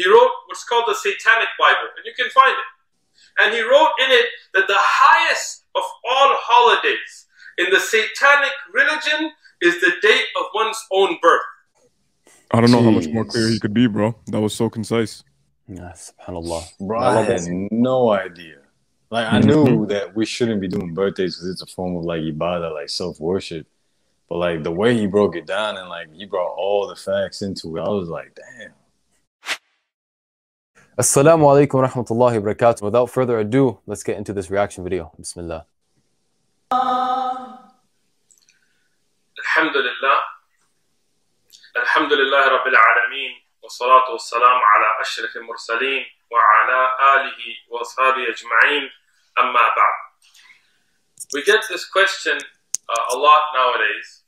he wrote what's called the Satanic Bible, and you can find it. And he wrote in it that the highest of all holidays in the satanic religion is the date of one's own birth. I don't know Jeez. how much more clear he could be, bro. That was so concise. Yeah, subhanAllah. Bro, I, I had no idea. Like, I knew mm-hmm. that we shouldn't be doing birthdays because it's a form of like ibadah, like self worship. But like the way he broke it down and like he brought all the facts into it, I was like, damn. Assalamu alaikum wa rahmatullahi wa barakatuh. Without further ado, let's get into this reaction video. Bismillah. Alhamdulillah. Alhamdulillah Rabbil Alameen. والصلاة والسلام على أشرف المرسلين وعلى آله وصحبه أجمعين أما بعد. We get this question uh, a lot nowadays,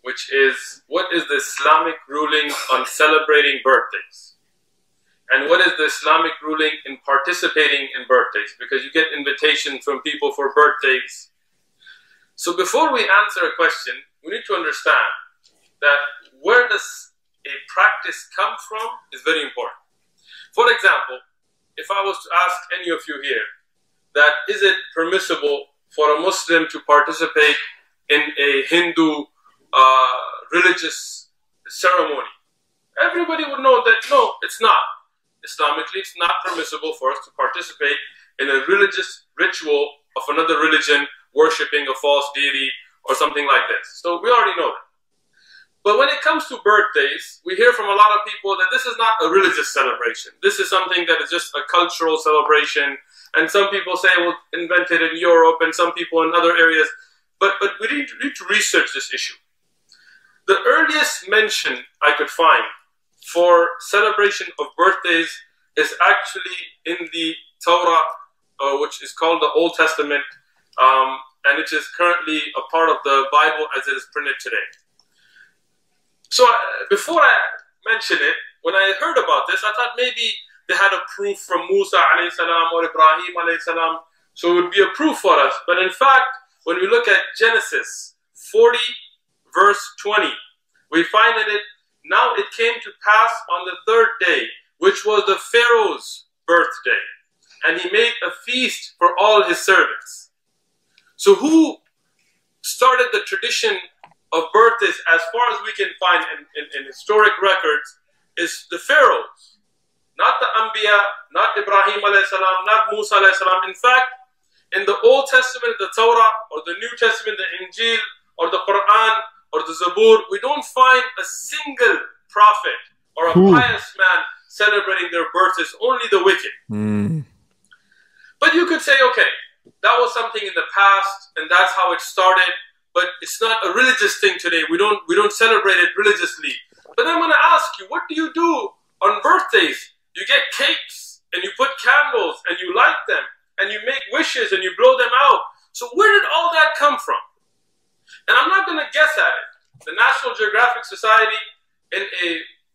which is what is the Islamic ruling on celebrating birthdays? And what is the Islamic ruling in participating in birthdays? Because you get invitations from people for birthdays. So before we answer a question, we need to understand that where does a practice come from is very important. For example, if I was to ask any of you here that is it permissible for a Muslim to participate in a Hindu uh, religious ceremony, everybody would know that no, it's not. Islamically, it's not permissible for us to participate in a religious ritual of another religion, worshipping a false deity or something like this. So we already know that. But when it comes to birthdays, we hear from a lot of people that this is not a religious celebration. This is something that is just a cultural celebration. And some people say, well, invented in Europe, and some people in other areas. But, but we need need to research this issue. The earliest mention I could find for celebration of birthdays is actually in the Torah, uh, which is called the Old Testament, um, and it is currently a part of the Bible as it is printed today. So uh, before I mention it, when I heard about this, I thought maybe they had a proof from Musa salam or Ibrahim salam, so it would be a proof for us. But in fact, when we look at Genesis 40, verse 20, we find in it now it came to pass on the third day, which was the Pharaoh's birthday, and he made a feast for all his servants. So, who started the tradition of birthdays, as far as we can find in, in, in historic records, is the pharaohs, not the Anbiya, not Ibrahim salam, not Musa salam. In fact, in the Old Testament, the Torah, or the New Testament, the Injil, or the Quran, or the Zabur, we don't find a single prophet or a Ooh. pious man celebrating their birthdays, only the wicked. Mm. But you could say, okay, that was something in the past, and that's how it started. But it's not a religious thing today. We don't we don't celebrate it religiously. But I'm going to ask you, what do you do on birthdays? You get cakes and you put candles and you light them and you make wishes and you blow them out. So where did all that come from? And I'm not going to guess at it. The National Geographic Society, in a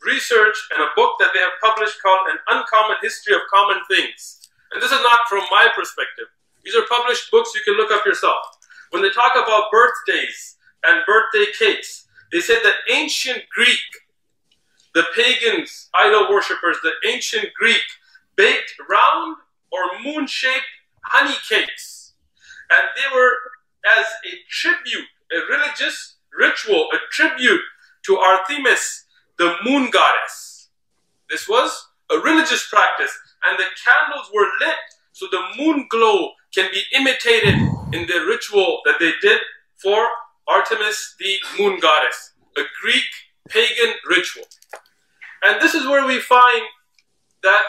research and a book that they have published called An Uncommon History of Common Things. And this is not from my perspective. These are published books you can look up yourself. When they talk about birthdays and birthday cakes, they said that ancient Greek, the pagans, idol worshippers, the ancient Greek baked round or moon shaped honey cakes. And they were as a tribute a religious ritual, a tribute to Artemis, the moon goddess. This was a religious practice, and the candles were lit so the moon glow can be imitated in the ritual that they did for Artemis, the moon goddess, a Greek pagan ritual. And this is where we find that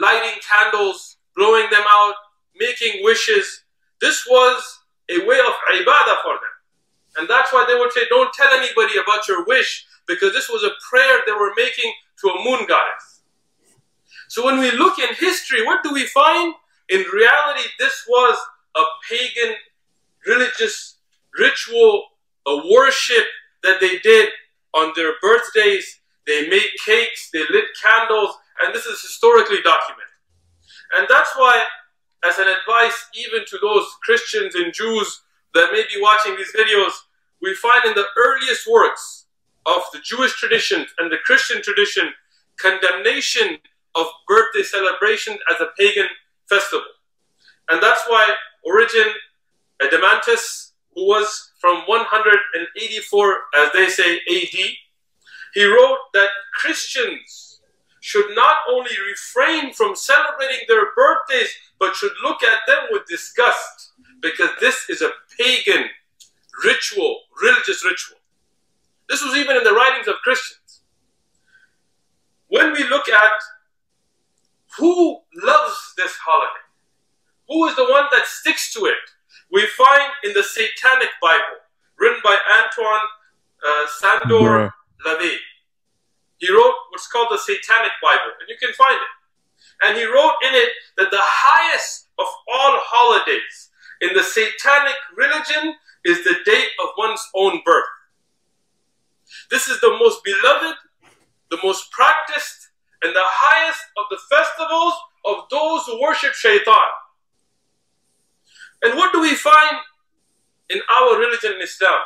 lighting candles, blowing them out, making wishes, this was a way of ibadah for them. And that's why they would say, don't tell anybody about your wish, because this was a prayer they were making to a moon goddess. So when we look in history, what do we find? In reality, this was a pagan religious ritual, a worship that they did on their birthdays. They made cakes, they lit candles, and this is historically documented. And that's why, as an advice even to those Christians and Jews that may be watching these videos, we find in the earliest works of the Jewish tradition and the Christian tradition condemnation of birthday celebration as a pagan festival. And that's why Origen Adamantius, who was from 184, as they say, AD, he wrote that Christians should not only refrain from celebrating their birthdays, but should look at them with disgust, because this is a pagan ritual, religious ritual. This was even in the writings of Christians. When we look at who loves this holiday, who is the one that sticks to it, we find in the Satanic Bible, written by Antoine uh, Szandor LaVey. He wrote what's called the Satanic Bible, and you can find it. And he wrote in it that the highest of all holidays in the Satanic religion is the date of one's own birth. This is the most beloved, the most practiced, and the highest of the festivals of those who worship shaitan. And what do we find in our religion in Islam?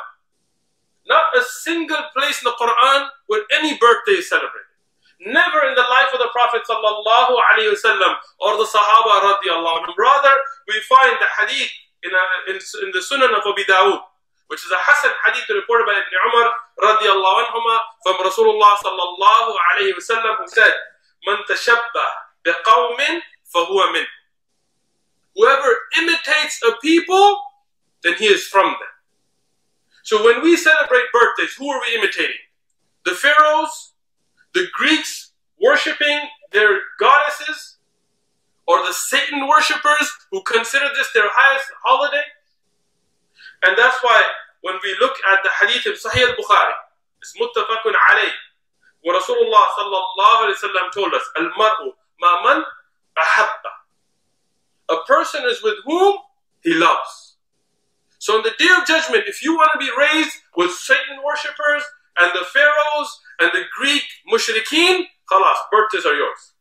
Not a single place in the Quran where any birthday is celebrated. Never in the life of the Prophet sallallahu alaihi wasallam or the Sahaba radiallahu anhum. Rather, we find the hadith in, a, in, in the Sunan of Abi Dawud, which is a Hasan hadith reported by Ibn Umar radiallahu anhuma from Rasulullah sallallahu alayhi wasallam who said, "Man biqawmin fahuwa min." Whoever imitates a people, then he is from them. So when we celebrate birthdays, who are we imitating? The pharaohs, the Greeks worshipping their goddesses, or the Satan worshippers who consider this their highest holiday? And that's why when we look at the hadith of Sahih al-Bukhari, it's muttafaqun alayh, where Rasulullah sallallahu alayhi wa told us, al-mar'u ma man ahabba. A person is with whom he loves. So on the day of judgment, if you want to be raised with Satan worshippers and the pharaohs and the Greek mushrikeen, khalas, birthdays are yours.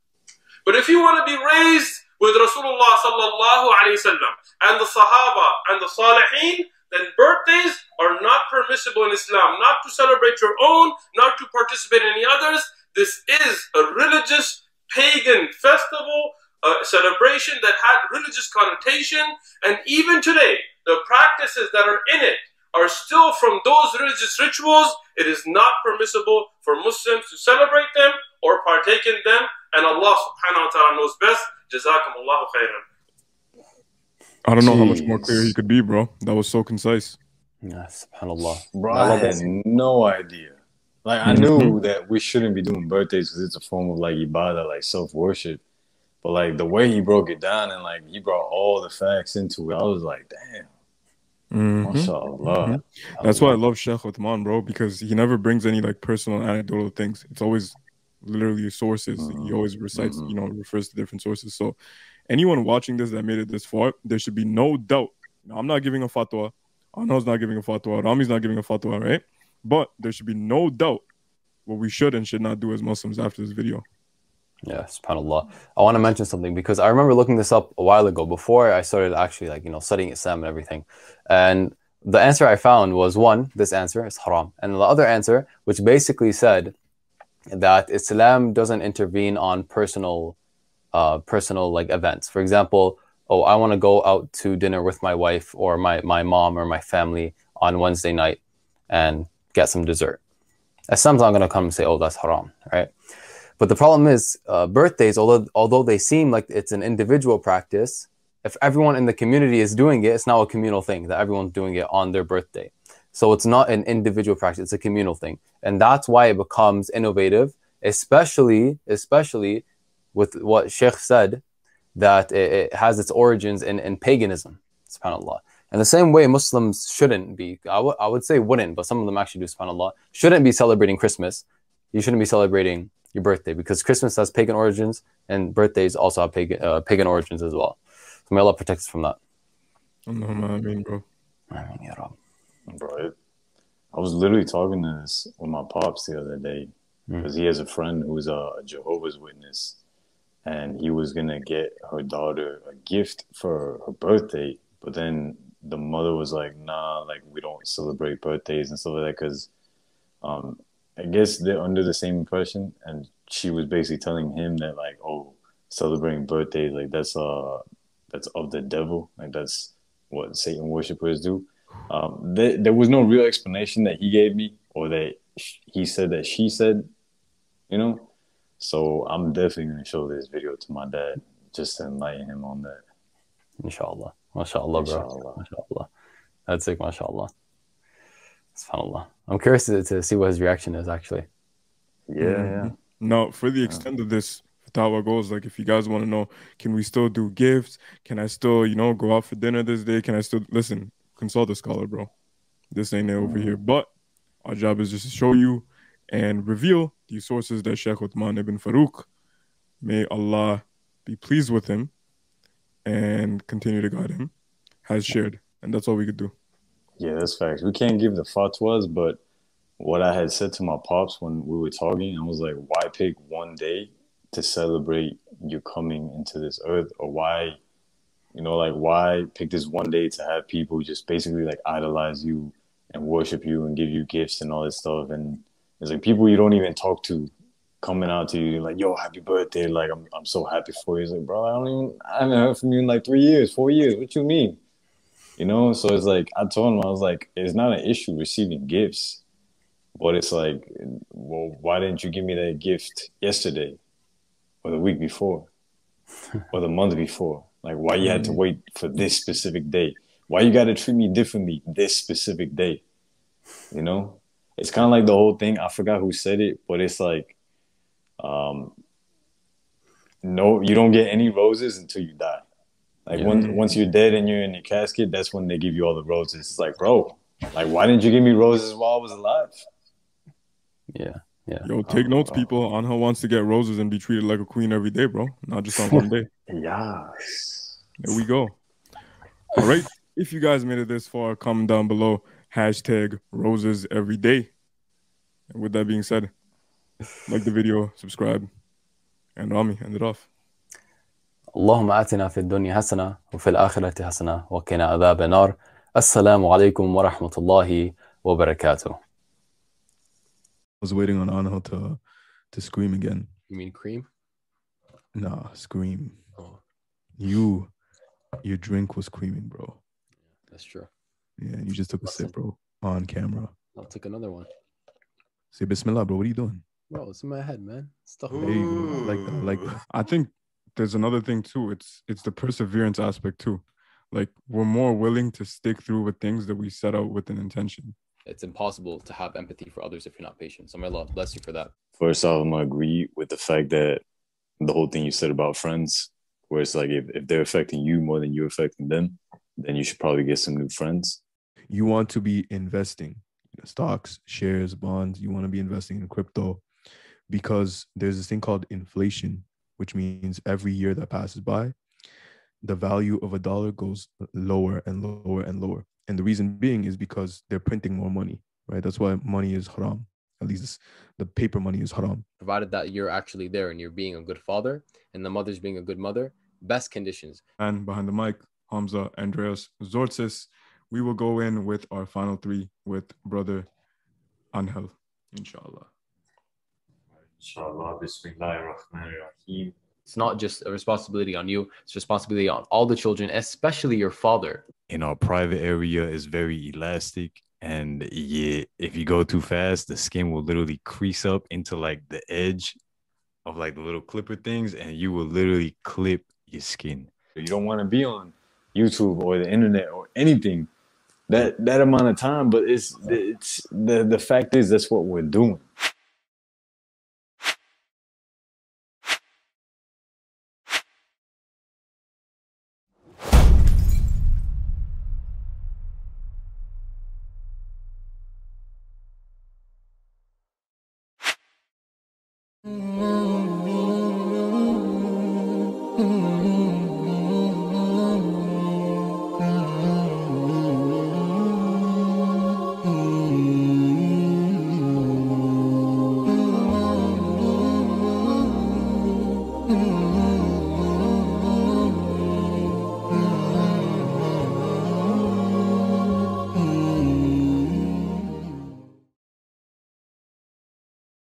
But if you want to be raised with Rasulullah sallallahu alayhi wasallam and the Sahaba and the Salihin, then birthdays are not permissible in Islam. Not to celebrate your own, not to participate in any others. This is a religious pagan festival, a celebration that had religious connotation, and even today, the practices that are in it are still from those religious rituals. It is not permissible for Muslims to celebrate them or partake in them, and Allah subhanahu wa ta'ala knows best. Jazakumullahu khairan. I don't know Jeez. how much more clear he could be, bro. That was so concise. Yeah, subhanAllah. Bro, I, I had no idea. Like, I knew mm-hmm. that we shouldn't be doing birthdays because it's a form of like ibadah, like self worship. But like the way he broke it down and like he brought all the facts into it, I was like, damn. Mm-hmm. Mm-hmm. That's why I love Sheikh Uthman, bro, because he never brings any like personal anecdotal things. It's always literally sources. He mm-hmm. always recites, mm-hmm. you know, refers to different sources. So anyone watching this that made it this far, there should be no doubt. Now, I'm not giving a fatwa. Arnold's not giving a fatwa. Rami's not giving a fatwa, right? But there should be no doubt what we should and should not do as Muslims after this video. Yeah, subhanAllah. I want to mention something because I remember looking this up a while ago before I started actually like, you know, studying Islam and everything. And the answer I found was one, this answer is haram. And the other answer, which basically said that Islam doesn't intervene on personal uh, personal like events. For example, oh, I want to go out to dinner with my wife or my, my mom or my family on Wednesday night and get some dessert. Islam's not going to come and say, oh, that's haram, right? But the problem is, uh, birthdays, although, although they seem like it's an individual practice, if everyone in the community is doing it, it's now a communal thing that everyone's doing it on their birthday. So it's not an individual practice, it's a communal thing. And that's why it becomes innovative, especially, especially with what Sheikh said, that it, it has its origins in, in paganism, subhanAllah. And the same way Muslims shouldn't be, I, w- I would say wouldn't, but some of them actually do, subhanAllah, shouldn't be celebrating Christmas. You shouldn't be celebrating your birthday because Christmas has pagan origins and birthdays also have pagan, uh, pagan origins as well. So may Allah protect us from that. Mean, bro. I mean, yeah, bro. I was literally talking to this with my pops the other day because mm. he has a friend who's a Jehovah's Witness and he was gonna get her daughter a gift for her birthday, but then the mother was like, "Nah, like we don't celebrate birthdays and stuff like that," because um, I guess they're under the same impression, and she was basically telling him that like, oh, celebrating birthdays like that's uh that's of the devil, like that's what Satan worshippers do. Um, there, there was no real explanation that he gave me or that he said that she said, you know. So I'm definitely gonna show this video to my dad just to enlighten him on that. Inshallah. MashaAllah, bro. Inshallah. MashaAllah. That's it, mashallah. SubhanAllah. I'm curious to, to see what his reaction is actually. Yeah, mm-hmm. yeah. No, for the extent of this fatwa goes, like if you guys want to know, can we still do gifts? Can I still, you know, go out for dinner this day? Can I still listen? Consult a scholar, bro. This ain't it over here. Mm-hmm. But our job is just to show you and reveal these sources that Sheikh Uthman ibn Farouk, may Allah be pleased with him and continue to guide him, has shared. And that's all we could do. Yeah, that's facts. We can't give the fatwas, but what I had said to my pops when we were talking, I was like, why pick one day to celebrate you coming into this earth? Or why, you know, like, why pick this one day to have people just basically like idolize you and worship you and give you gifts and all this stuff? And it's like people you don't even talk to coming out to you like, yo, happy birthday. Like, I'm, I'm so happy for you. It's like, bro, I don't even, I haven't heard from you in like three years, four years. What you mean? You know, so it's like I told him I was like, it's not an issue receiving gifts, but it's like, well, why didn't you give me that gift yesterday, or the week before, or the month before? Like, why you had to mm. wait for this specific day? Why you got to treat me differently this specific day? You know, it's kind of like the whole thing. I forgot who said it, but it's like, um, no, you don't get any roses until you die. Like yeah. when, once you're dead and you're in your casket, that's when they give you all the roses. It's like, bro, like why didn't you give me roses while I was alive? Yeah, yeah. Yo, take notes, people. Anha wants to get roses and be treated like a queen every day, bro. Not just on one day. yes. There we go. All right. If you guys made it this far, comment down below. Hashtag roses every day. And with that being said, like the video, subscribe, and Rami, end it off. اللهم آتنا في الدنيا حسنة وفي الآخرة حسنة وقنا عذاب النار السلام عليكم ورحمة الله وبركاته I was waiting on Anhel to to scream again. You mean cream? Nah, scream. Oh. You, your drink was screaming, bro. That's true. Yeah, you just took a sip, bro, on camera. I'll take another one. Say Bismillah, bro. What are you doing? Bro, it's in my head, man. Stuff. Go. Like that. Like that. I think there's another thing too. It's it's the perseverance aspect too. Like we're more willing to stick through with things that we set out with an intention. It's impossible to have empathy for others if you're not patient. So may Allah bless you for that. First off, I'm gonna agree with the fact that the whole thing you said about friends, where it's like if, if they're affecting you more than you're affecting them, then you should probably get some new friends. You want to be investing you know, stocks, shares, bonds. You want to be investing in crypto because there's this thing called inflation which means every year that passes by, the value of a dollar goes lower and lower and lower. And the reason being is because they're printing more money, right? That's why money is haram. At least the paper money is haram. Provided that you're actually there and you're being a good father and the mother's being a good mother, best conditions. And behind the mic, Hamza, Andreas, Tzortzis, we will go in with our final three with brother Angel, inshallah. Inshallah, Bismillahirrahmanirrahim. It's not just a responsibility on you, it's responsibility on all the children, especially your father. In our private area is very elastic. And yeah, if you go too fast, the skin will literally crease up into like the edge of like the little clipper things, and you will literally clip your skin. So you don't want to be on YouTube or the internet or anything that that amount of time, but it's it's the the fact is that's what we're doing.